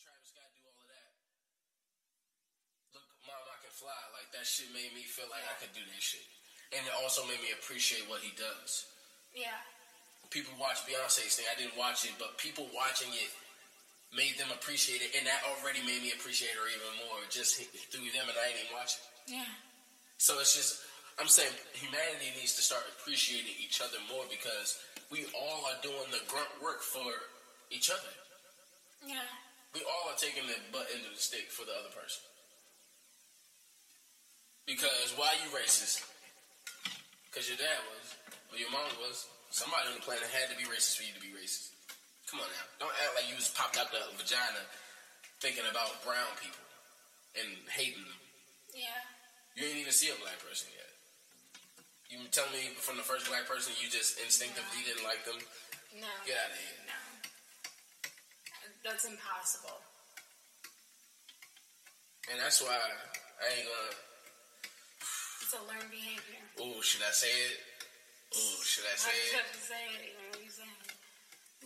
Travis Scott do all of that. Look, Mom, I Can Fly. Like that shit made me feel like I could do that shit, and it also made me appreciate what he does. Yeah. People watch Beyonce's thing. I didn't watch it, but people watching it made them appreciate it, and that already made me appreciate her even more just through them, and I ain't even watching. Yeah. So it's just, I'm saying humanity needs to start appreciating each other more because we all are doing the grunt work for each other. Yeah. We all are taking the butt end of the stick for the other person. Because why are you racist? Because your dad was, or your mom was. Somebody on the planet had to be racist for you to be racist. Come on now. Don't act like you was popped out the vagina thinking about brown people and hating them. Yeah. You ain't even see a black person yet. You tell me from the first black person you just instinctively didn't like them? No. Get out of here. That's impossible. And that's why I ain't gonna. It's a learned behavior. Oh, should I say it? Oh, should I say I it? couldn't say it. You know what you saying?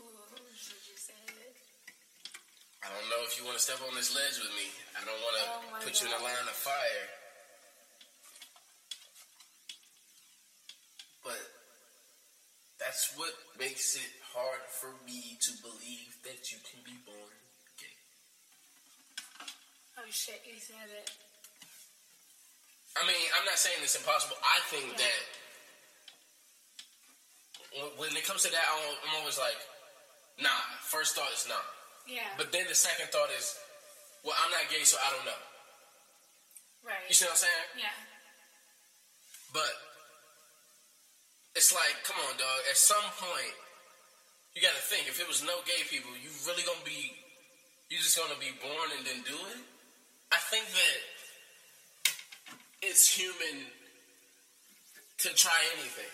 Ooh, should you say it? I don't know if you want to step on this ledge with me. I don't want to Oh put you in a line of fire. But that's what makes it hard for me to believe that you can be born gay. Oh shit, you said it. I mean, I'm not saying it's impossible. I think Yeah. that when- it comes to that, I'm I'm always like, nah. First thought is nah. Yeah. But then the second thought is, well, I'm not gay, so I don't know. right. You see what I'm saying? Yeah. But it's like, come on, dog. At some point, you got to think. If it was no gay people, you really gonna be, you just gonna be born and then do it? I think that it's human to try anything.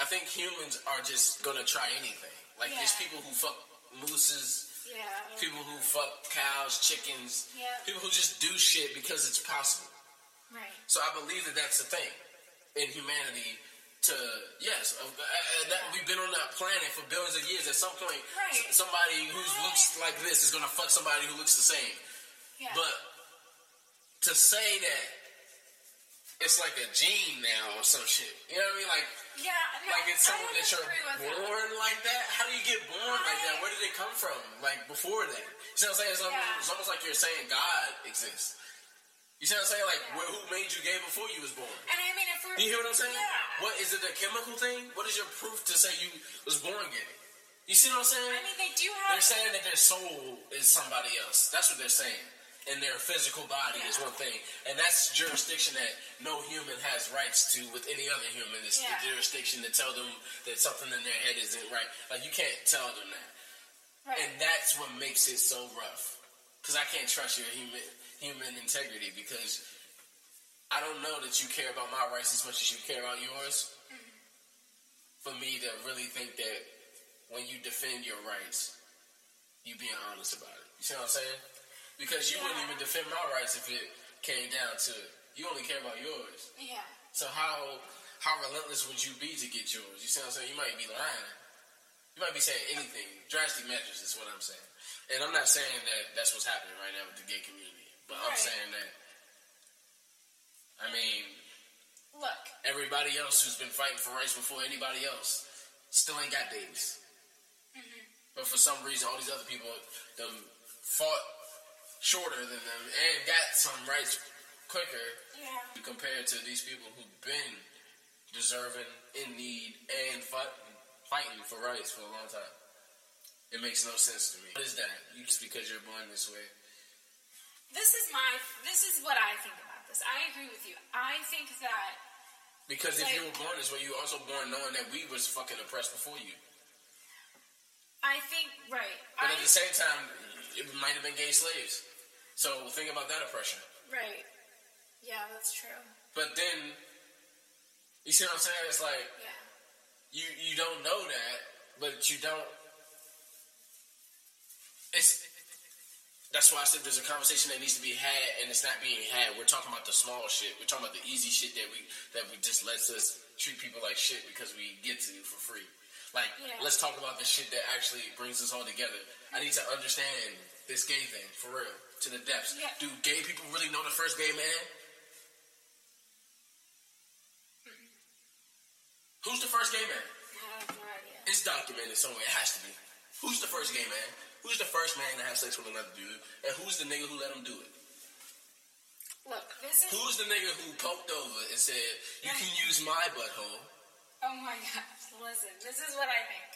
I think humans are just gonna try anything. Like there's people who fuck mooses, Yeah. people who fuck cows, chickens, Yeah. people who just do shit because it's possible. Right. So I believe that that's the thing in humanity. To yes, uh, uh, that we've been on that planet for billions of years. At some point, Right. somebody who looks like this is gonna fuck somebody who looks the same. Yeah. But to say that it's like a gene now or some shit, you know what I mean? Like, yeah. No, like it's I something that you're with that. born like that. How do you get born like that? Where did it come from? Like before that, you see what I'm saying? It's, almost, Yeah. it's almost like you're saying God exists. You see what I'm saying? Like, wh- who made you gay before you was born? And I mean, if we're. You hear what I'm saying? Yeah. What is it a chemical thing? What is your proof to say you was born gay? You see what I'm saying? I mean, they do have. they're saying that their soul is somebody else. That's what they're saying. And their physical body is one thing. And that's jurisdiction that no human has rights to with any other human. It's Yeah. the jurisdiction to tell them that something in their head isn't right. Like you can't tell them that. Right. And that's what makes it so rough. Because I can't trust your human human integrity because I don't know that you care about my rights as much as you care about yours. For me to really think that when you defend your rights, you being honest about it. You see what I'm saying? Because you wouldn't even defend my rights if it came down to it. You only care about yours. yeah. So how how relentless would you be to get yours? You see what I'm saying? You might be lying. You might be saying anything. Drastic measures is what I'm saying. And I'm not saying that that's what's happening right now with the gay community. But I'm saying that, I mean, Look. everybody else who's been fighting for rights before anybody else still ain't got babies. Mm-hmm. But for some reason, all these other people them fought shorter than them and got some rights quicker Yeah. compared to these people who've been deserving, in need, and fighting, fighting for rights for a long time. It makes no sense to me. What is that? You just because you're born this way. This is my. This is what I think about this. I agree with you. I think that. Because if Like- you were born this way, you were also born knowing that we was fucking oppressed before you. I think right. But I, at the same time, it might have been gay slaves. So think about that oppression. Right. Yeah, that's true. But then, you see what I'm saying? It's like Yeah. you you don't know that, but you don't. It's that's why I said there's a conversation that needs to be had, and it's not being had. We're talking about the small shit. We're talking about the easy shit that we that we just lets us treat people like shit because we get to for free. Like, Yeah. let's talk about the shit that actually brings us all together. I need to understand this gay thing for real to the depths. Yeah. Do gay people really know the first gay man? Who's the first gay man? I have no idea. It's documented somewhere. It has to be. Who's the first gay man? Who's the first man to have sex with another dude? And who's the nigga who let him do it? Look, this is. Who's the nigga who poked over and said, "You can use my butthole"? Oh my gosh! Listen, this is what I think.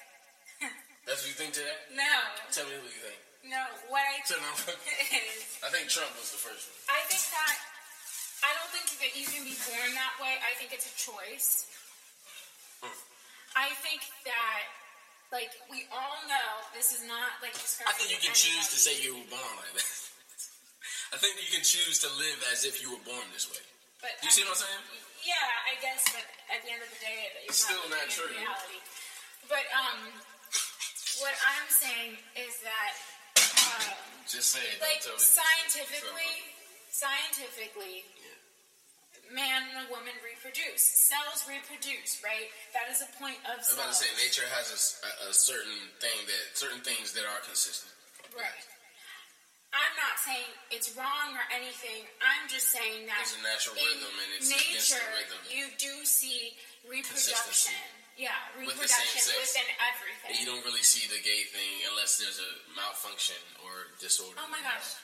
That's what you think today? No, Tell me what you think. no. What I think is, I think Trump was the first one. I think that I don't think that you can be born that way. I think it's a choice. Hmm. I think that, like, we all know this is not like. I think you can choose to say you were born like that. I think you can choose to live as if you were born this way. But Do you see what I'm saying? Yeah, I guess, but at the end of the day, you're It's still not not true. reality. But um, what I'm saying is that, um, Just say it. like scientifically, scientifically, man and a woman reproduce. Cells reproduce, right? That is a point of I'm about to say nature has a certain thing that certain things that are consistent. Right. I'm not saying it's wrong or anything. I'm just saying that There's a natural in rhythm and it's against the nature, rhythm. you do see reproduction. Yeah, With reproduction sex. within everything. And you don't really see the gay thing unless there's a malfunction or disorder. oh my gosh.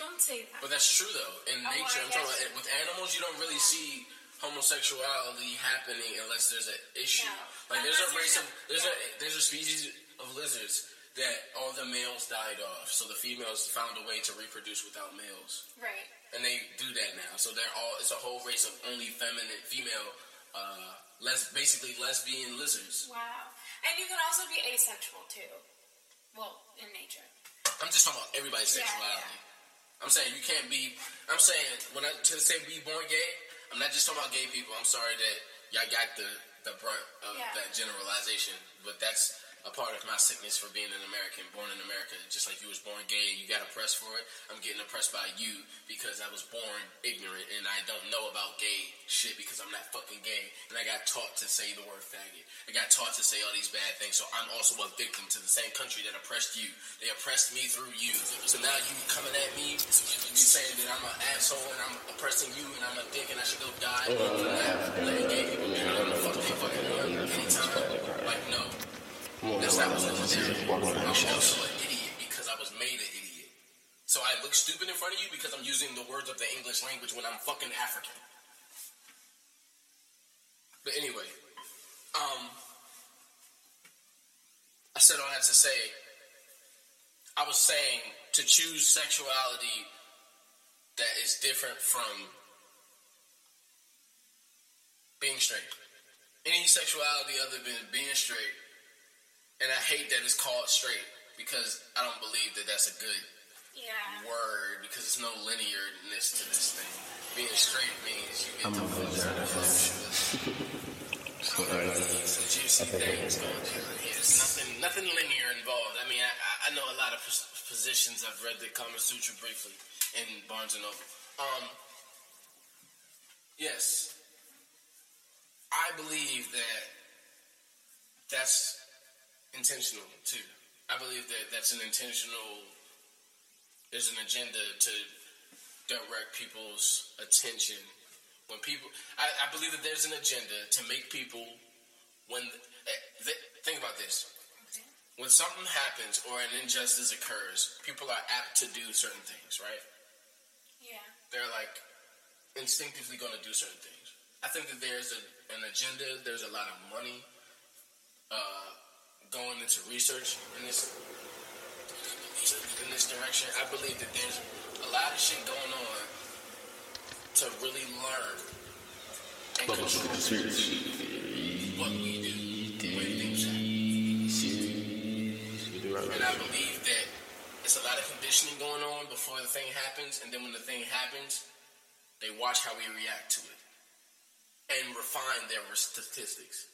Don't say that. But that's true though. In Oh, nature, I I'm talking about with animals, you don't really see homosexuality happening unless there's an issue. No. Like there's a race of there's there's a- there's a species of lizards that all the males died off, so the females found a way to reproduce without males, Right. and they do that now. So they're all it's a whole race of only feminine female, uh, les basically lesbian lizards. Wow. And you can also be asexual too. Well, in nature. I'm just talking about everybody's Yeah, sexuality. I'm saying you can't be. I'm saying when I to say be born gay, I'm not just talking about gay people. I'm sorry that y'all got the the brunt of Yeah. that generalization, but that's a part of my sickness for being an American, born in America. Just like you was born gay, you got oppressed for it. I'm getting oppressed by you because I was born ignorant and I don't know about gay shit because I'm not fucking gay. And I got taught to say the word faggot. I got taught to say all these bad things. So I'm also a victim to the same country that oppressed you. They oppressed me through you. So now you coming at me, you saying that I'm an asshole and I'm oppressing you and I'm a dick and I should go die. for not letting gay people do the fuck they fucking want anytime. Like, no. What I'm saying. I'm also an idiot because I was made an idiot. So I look stupid in front of you because I'm using the words of the English language when I'm fucking African. But anyway, um, I said all that to say, I was saying to choose sexuality that is different from being straight. Any sexuality other than being straight and I hate that it's called straight because I don't believe that that's a good Yeah. word because there's no linearness to this thing. Being straight means you get I'm the a vagina some juicy things going on. Yeah, There's nothing, nothing linear involved. I mean, I, I- I know a lot of pos- positions. I've read the Kama Sutra briefly in Barnes and Noble. Um, yes, I believe that that's intentional too. I believe that that's an intentional. There's an agenda to direct people's attention when people. I, I believe that there's an agenda to make people when. eh, th- think about this. When something happens or an injustice occurs, people are apt to do certain things, right? Yeah. they're like instinctively going to do certain things. I think that there's a, an agenda. There's a lot of money uh, going into research in this in this direction. I believe that there's a lot of shit going on to really learn and control what we do, way things happen. And I believe that it's a lot of conditioning going on before the thing happens, and then when the thing happens, they watch how we react to it and refine their statistics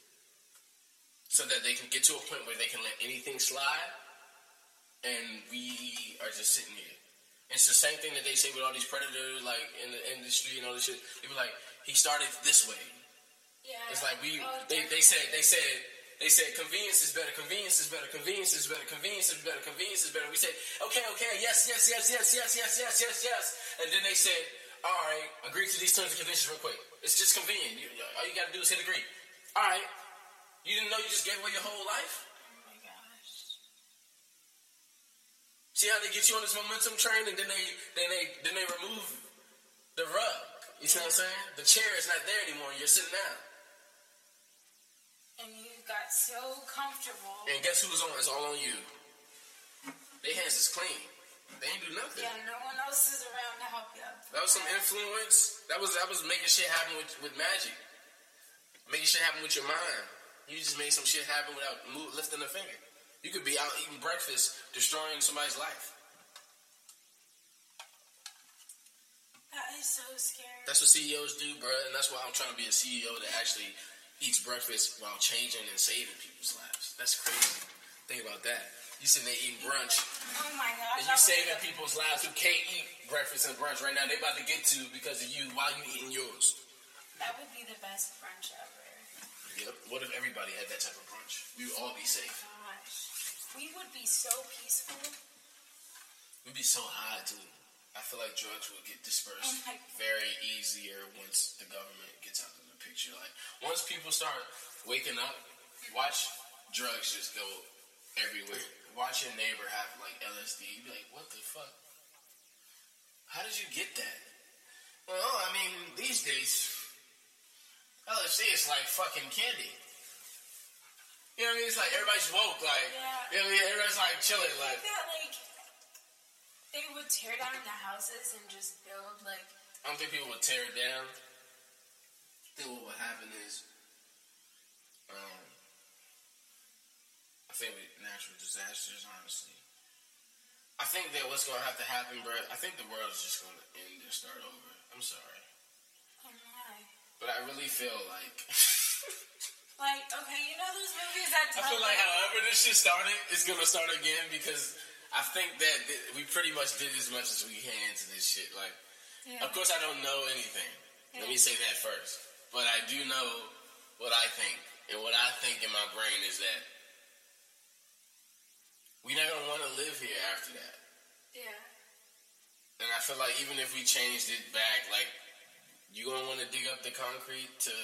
so that they can get to a point where they can let anything slide, and we are just sitting here. It's the same thing that they say with all these predators, like in the industry and all this shit. They be like, he started this way. Yeah. It's like we Oh, they, they said they said they said convenience is better, convenience is better, convenience is better, convenience is better, convenience is better. We said, okay, okay, yes, yes, yes, yes, yes, yes, yes, yes, yes. And then they said, all right, agree to these terms and conditions real quick. It's just convenient. You, all you got to do is hit agree. All right. You didn't know you just gave away your whole life? Oh my gosh. See how they get you on this momentum train and then they then they then they remove the rug. You see what I'm saying? The chair is not there anymore. You're sitting down. And you got so comfortable. And guess who's on? It's all on you. Their hands is clean. They ain't do nothing. Yeah, no one else is around to help you. That was some influence. That was that was making shit happen with, with magic. Making shit happen with your mind. You just made some shit happen without move, lifting a finger. You could be out eating breakfast, destroying somebody's life. That is so scary. That's what CEOs do, bro, and that's why I'm trying to be a CEO that actually eats breakfast while changing and saving people's lives. That's crazy. Think about that. You sitting there eating brunch, Oh my gosh. and you saving people's lives who can't eat breakfast and brunch right now. They about to get to because of you while you eating yours. That would be the best brunch ever. Yep. What if everybody had that type of brunch? We would all be safe. Gosh. We would be so peaceful. We'd be so high too. I feel like drugs would get dispersed oh like- very easier once the government gets out of the picture. Like once people start waking up, watch drugs just go everywhere. Watch your neighbor have like LSD. You'd be like, what the fuck? How did you get that? Well, I mean, these days, LSD is like fucking candy. You know what I mean? It's like everybody's woke, like, Yeah. you know what I mean? Everybody's like chilling, like, that, like they would tear down the houses and just build like I don't think people would tear it down. I think what would happen is, um, I think with natural disasters, honestly, I think that what's gonna have to happen, bro. I think the world is just gonna end and start over. I'm sorry. But I really feel like Like, okay, you know those movies that I feel like however this shit started, it's gonna start again because I think that th- we pretty much did as much as we can to this shit. Like. Yeah. Of course, I don't know anything. Let me say that first. But I do know what I think. And what I think in my brain is that we're not want to live here after that. Yeah. And I feel like even if we changed it back, like, you going to want to dig up the concrete to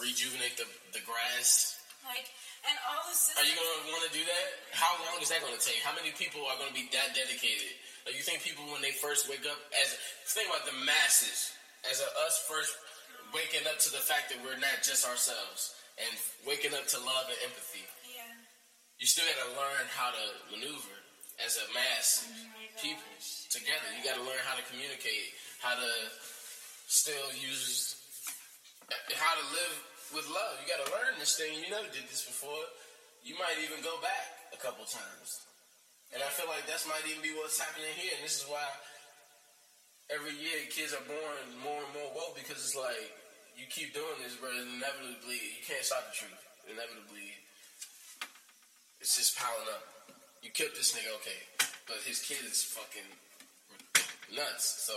rejuvenate the, the grass? Like and all the systems Are you going to want to do that? How long is that going to take? How many people are going to be that dedicated? Like, you think people, when they first wake up, as think about the masses, as a, us first waking up to the fact that we're not just ourselves and waking up to love and empathy, Yeah. you still got to learn how to maneuver as a mass Oh people gosh. together. You got to learn how to communicate, how to still uses how to live with love. You got to learn this thing. You never did this before. You might even go back a couple times. And I feel like that's might even be what's happening here. And this is why every year kids are born more and more woke because it's like you keep doing this, but inevitably you can't stop the truth. Inevitably, it's just piling up. You killed this nigga, okay, but his kid is fucking nuts. So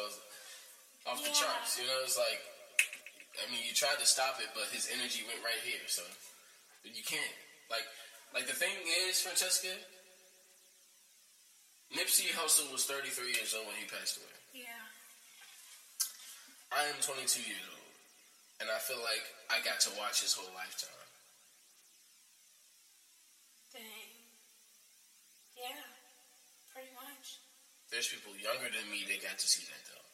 off the charts. You know, it's like I mean, you tried to stop it, but his energy went right here. So you can't. Like, like the thing is, Francesca. Nipsey Hussle was 33 years old when he passed away. Yeah. I am 22 years old, and I feel like I got to watch his whole lifetime. Dang. Yeah. Pretty much. There's people younger than me that got to see that though.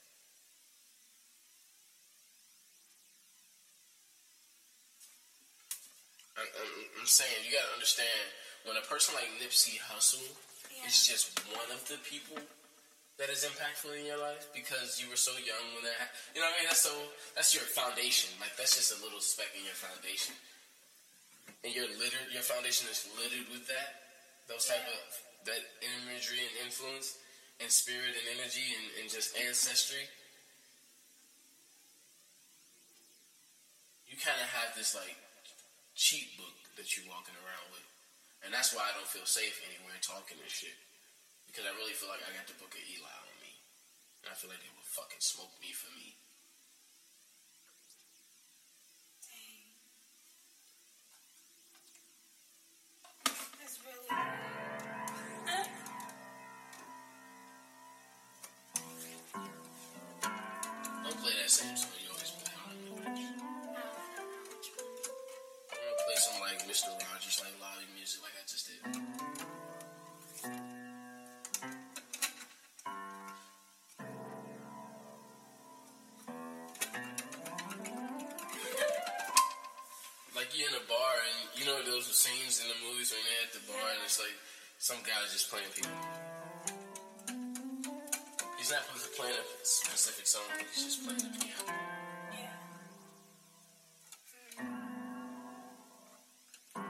I'm, saying you gotta understand when a person like Nipsey Hussle Yeah. is just one of the people that is impactful in your life because you were so young when that you know what I mean? That's so that's your foundation. Like that's just a little speck in your foundation. And your littered your foundation is littered with that those type of that imagery and influence and spirit and energy and, and just ancestry. You kind of have this like cheat book that you're walking around with. And that's why I don't feel safe anywhere talking this shit. Because I really feel like I got the book of Eli on me. And I feel like they will fucking smoke me for me scenes in the movies when they're at the bar and it's like some guy's just playing people. He's not playing a specific song, he's just playing the piano. Yeah.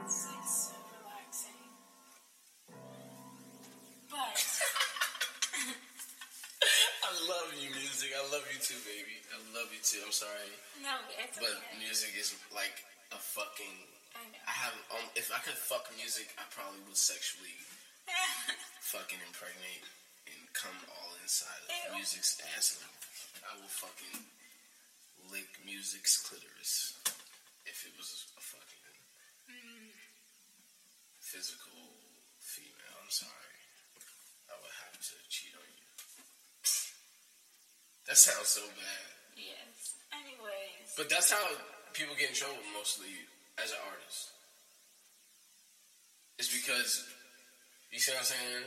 It's like so relaxing. But I love you, music. I love you too, baby. I love you too. I'm sorry, no, it's but okay. music is like a fucking. I have. Um, if I could fuck music, I probably would sexually fucking impregnate and come all inside of music's ass. I will fucking lick music's clitoris if it was a fucking physical female. I'm sorry. I would have to cheat on you. That sounds so bad. yes. Anyways. But that's how people get in trouble mostly as an artist. It's because you see what I'm saying?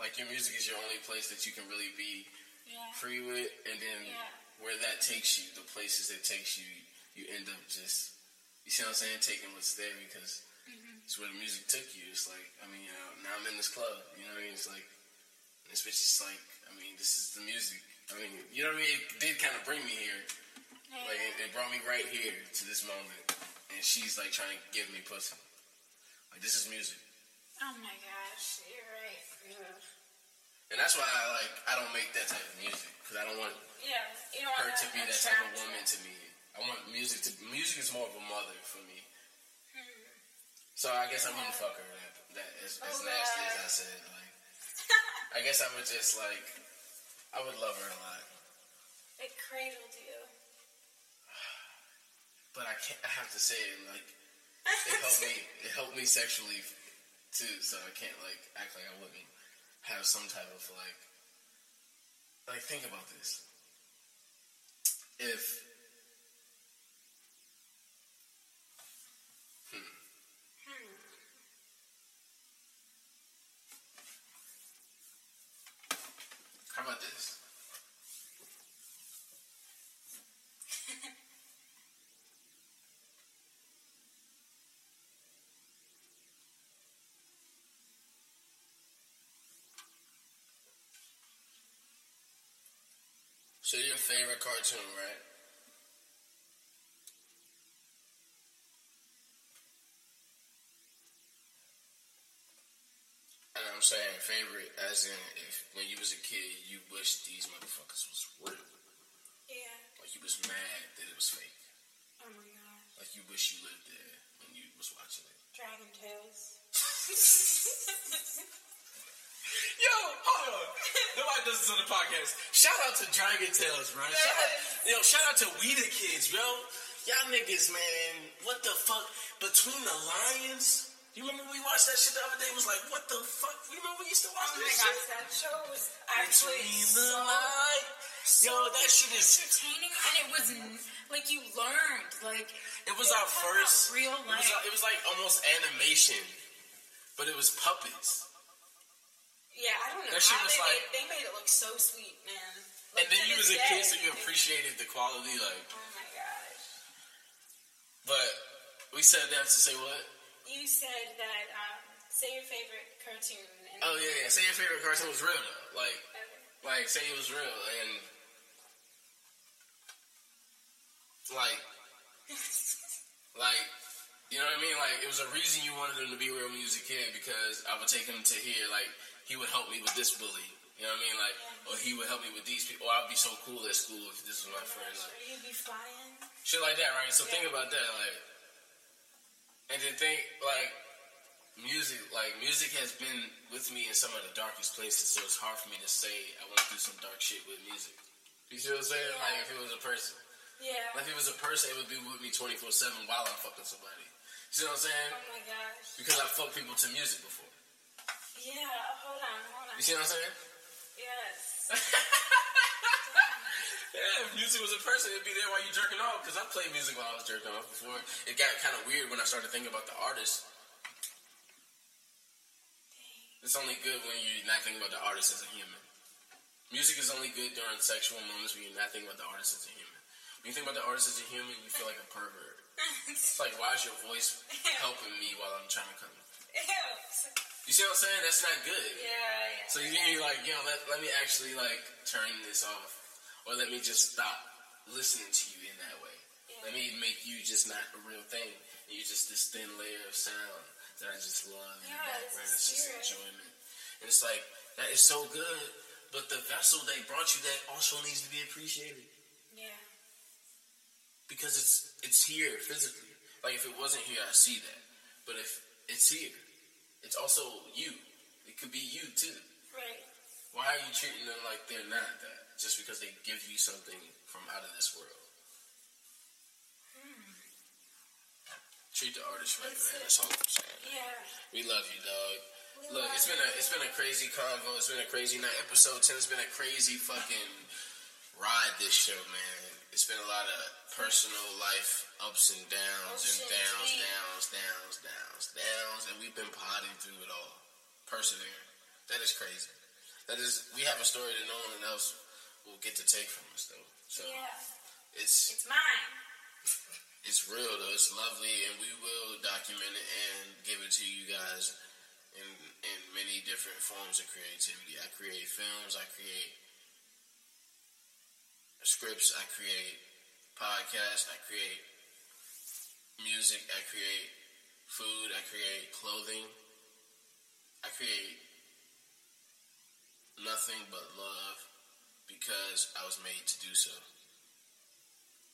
Like your music is your only place that you can really be yeah. free with, and then Yeah. where that takes you, the places it takes you, you end up just you see what I'm saying, taking what's there because Mm-hmm. it's where the music took you. It's like I mean, you know, now I'm in this club. You know what I mean? It's like this bitch is like I mean, this is the music. I mean, you know what I mean? It did kind of bring me here. Yeah. Like it, it brought me right here to this moment, and she's like trying to give me pussy. Like this is music, oh my gosh, you're right. Ugh. and that's why I like I don't make that type of music because I don't want Yeah, you don't her want to be that type of woman to me. I want music to music is more of a mother for me. Hmm. So I guess I wouldn't fuck her that, that as, as Oh, nasty as I said. Like I guess I would just like I would love her a lot, it cradled you. but I can't. I have to say it like it helped me. It helped me sexually too. So I can't like act like I wouldn't have some type of like like think about this. If hmm. How about this? So your favorite cartoon, right? And I'm saying favorite as in if when you was a kid you wished these motherfuckers was real. Yeah. Like you was mad that it was fake. Oh my gosh. Like you wish you lived there when you was watching it. Dragon Tales. Yo, hold on. Does this on the podcast. Shout out to Dragon Tales, bro. Shout out, yo, shout out to We the Kids, bro. Y'all niggas, man. What the fuck? Between the Lions. You remember we watched that shit the other day? It was like, what the fuck? You remember we used to watch Oh my this gosh, shit? that show was actually Between so the Lions. Yo, that shit is. entertaining, and it was like you learned, like It was our first. real It was, life. it was like almost animation, but it was puppets. Yeah, I don't know that shit was they, like- made, they made it look so sweet, man. And then you was a kid, so you appreciated the quality, like. Oh my gosh. But we said that to say what? You said that. Um, say your favorite cartoon. And Oh yeah, yeah. Say your favorite cartoon was real though. Like, Okay. like say it was real and like, like, you know what I mean? Like, it was a reason you wanted him to be a real music kid because I would take him to hear Like, he would help me with this bully. You know what I mean? Like, or he would help me with these people. Or I'd be so cool at school if this was my friend. Like, you'd be flying. shit like that, right? So think about that, like, and then think like music, like music has been with me in some of the darkest places, so it's hard for me to say I want to do some dark shit with music. You see what I'm saying? Yeah. Like if it was a person, Yeah. like if it was a person, it would be with me 24 seven while I'm fucking somebody. You see what I'm saying? Oh my gosh. Because I've fucked people to music before. Yeah. Hold on. Hold on. You see what I'm saying? Yes. Yeah, if music was a person, it'd be there while you're jerking off. Because I played music while I was jerking off before. It got kind of weird when I started thinking about the artist. It's only good when you're not thinking about the artist as a human. Music is only good during sexual moments when you're not thinking about the artist as a human. When you think about the artist as a human, you feel like a pervert. it's like, why is your voice helping me while I'm trying to come? You see what I'm saying? That's not good. Yeah, yeah. So you you're like, yo, let, let me actually like turn this off, or let me just stop listening to you in that way. Yeah. Let me make you just not a real thing. And you're just this thin layer of sound that I just love in Yeah, the it's background. It's just enjoyment. And it's like that is so good, but the vessel they brought you that also needs to be appreciated Yeah. because it's it's here physically. Like if it wasn't here, I see that. But if it's here, it's also you. It could be you too. Right. Why are you treating them like they're not that? Just because they give you something from out of this world. Hmm. Treat the artist right, That's man. it. That's all I'm saying. Yeah. We love you, dog. We Look, it's been a it's been a crazy convo. It's been a crazy night. Episode ten. It's been a crazy fucking ride. This show, man. It's been a lot of personal life ups and downs and downs, downs, downs, downs, downs, and we've been potting through it all, persevering. That is crazy. That is. We have a story that no one else will get to take from us, though. So Yeah. it's It's mine. it's real though. It's lovely, and we will document it and give it to you guys in in many different forms of creativity. I create films. I create scripts. I create podcasts. I create music. I create food. I create clothing. I create nothing but love because I was made to do so.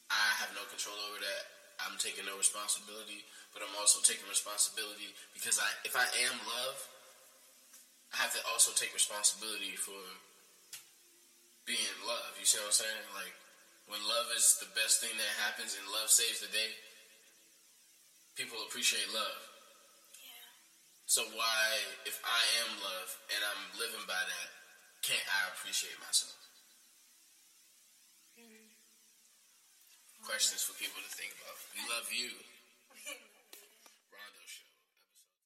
I have no control over that. I'm taking no responsibility, but I'm also taking responsibility because I, if I am love, I have to also take responsibility for being love. You see what I'm saying? Like when love is the best thing that happens and love saves the day, people appreciate love. Yeah. So why, if I am love and I'm living by that, can't I appreciate myself? Mm-hmm. Questions for people to think about. We love you.